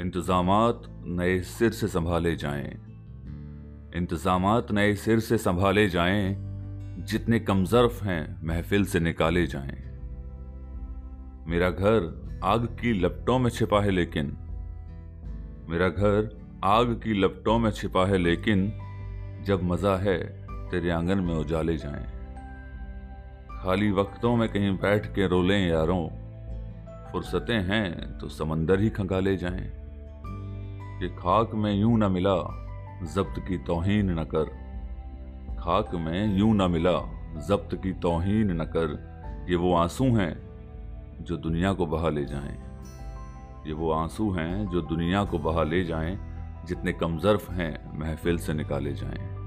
इंतज़ामात नए सिर से संभाले जाएँ। इंतज़ाम नए सिर से संभाले जाएँ, जितने कमजर्फ हैं, महफिल से निकाले जाएँ। मेरा घर आग की लपटों में छिपा है लेकिन, मेरा घर आग की लपटों में छिपा है लेकिन, जब मज़ा है, तेरे आँगन में उजाले जाएँ। खाली वक्तों में कहीं बैठ के रोलें यारों। फुर्सतें हैं तो समंदर ही खंगाले जाएँ। कि खाक में यूँ न मिला, जब्त की तोहीन न कर। खाक में यूँ न मिला, जब्त की तोहीन न कर। ये वो आँसू हैं जो दुनिया को बहा ले जाएँ। ये वो आँसू हैं जो दुनिया को बहा ले जाएँ, जितने कमजर्फ हैं, महफिल से निकाले जाएँ।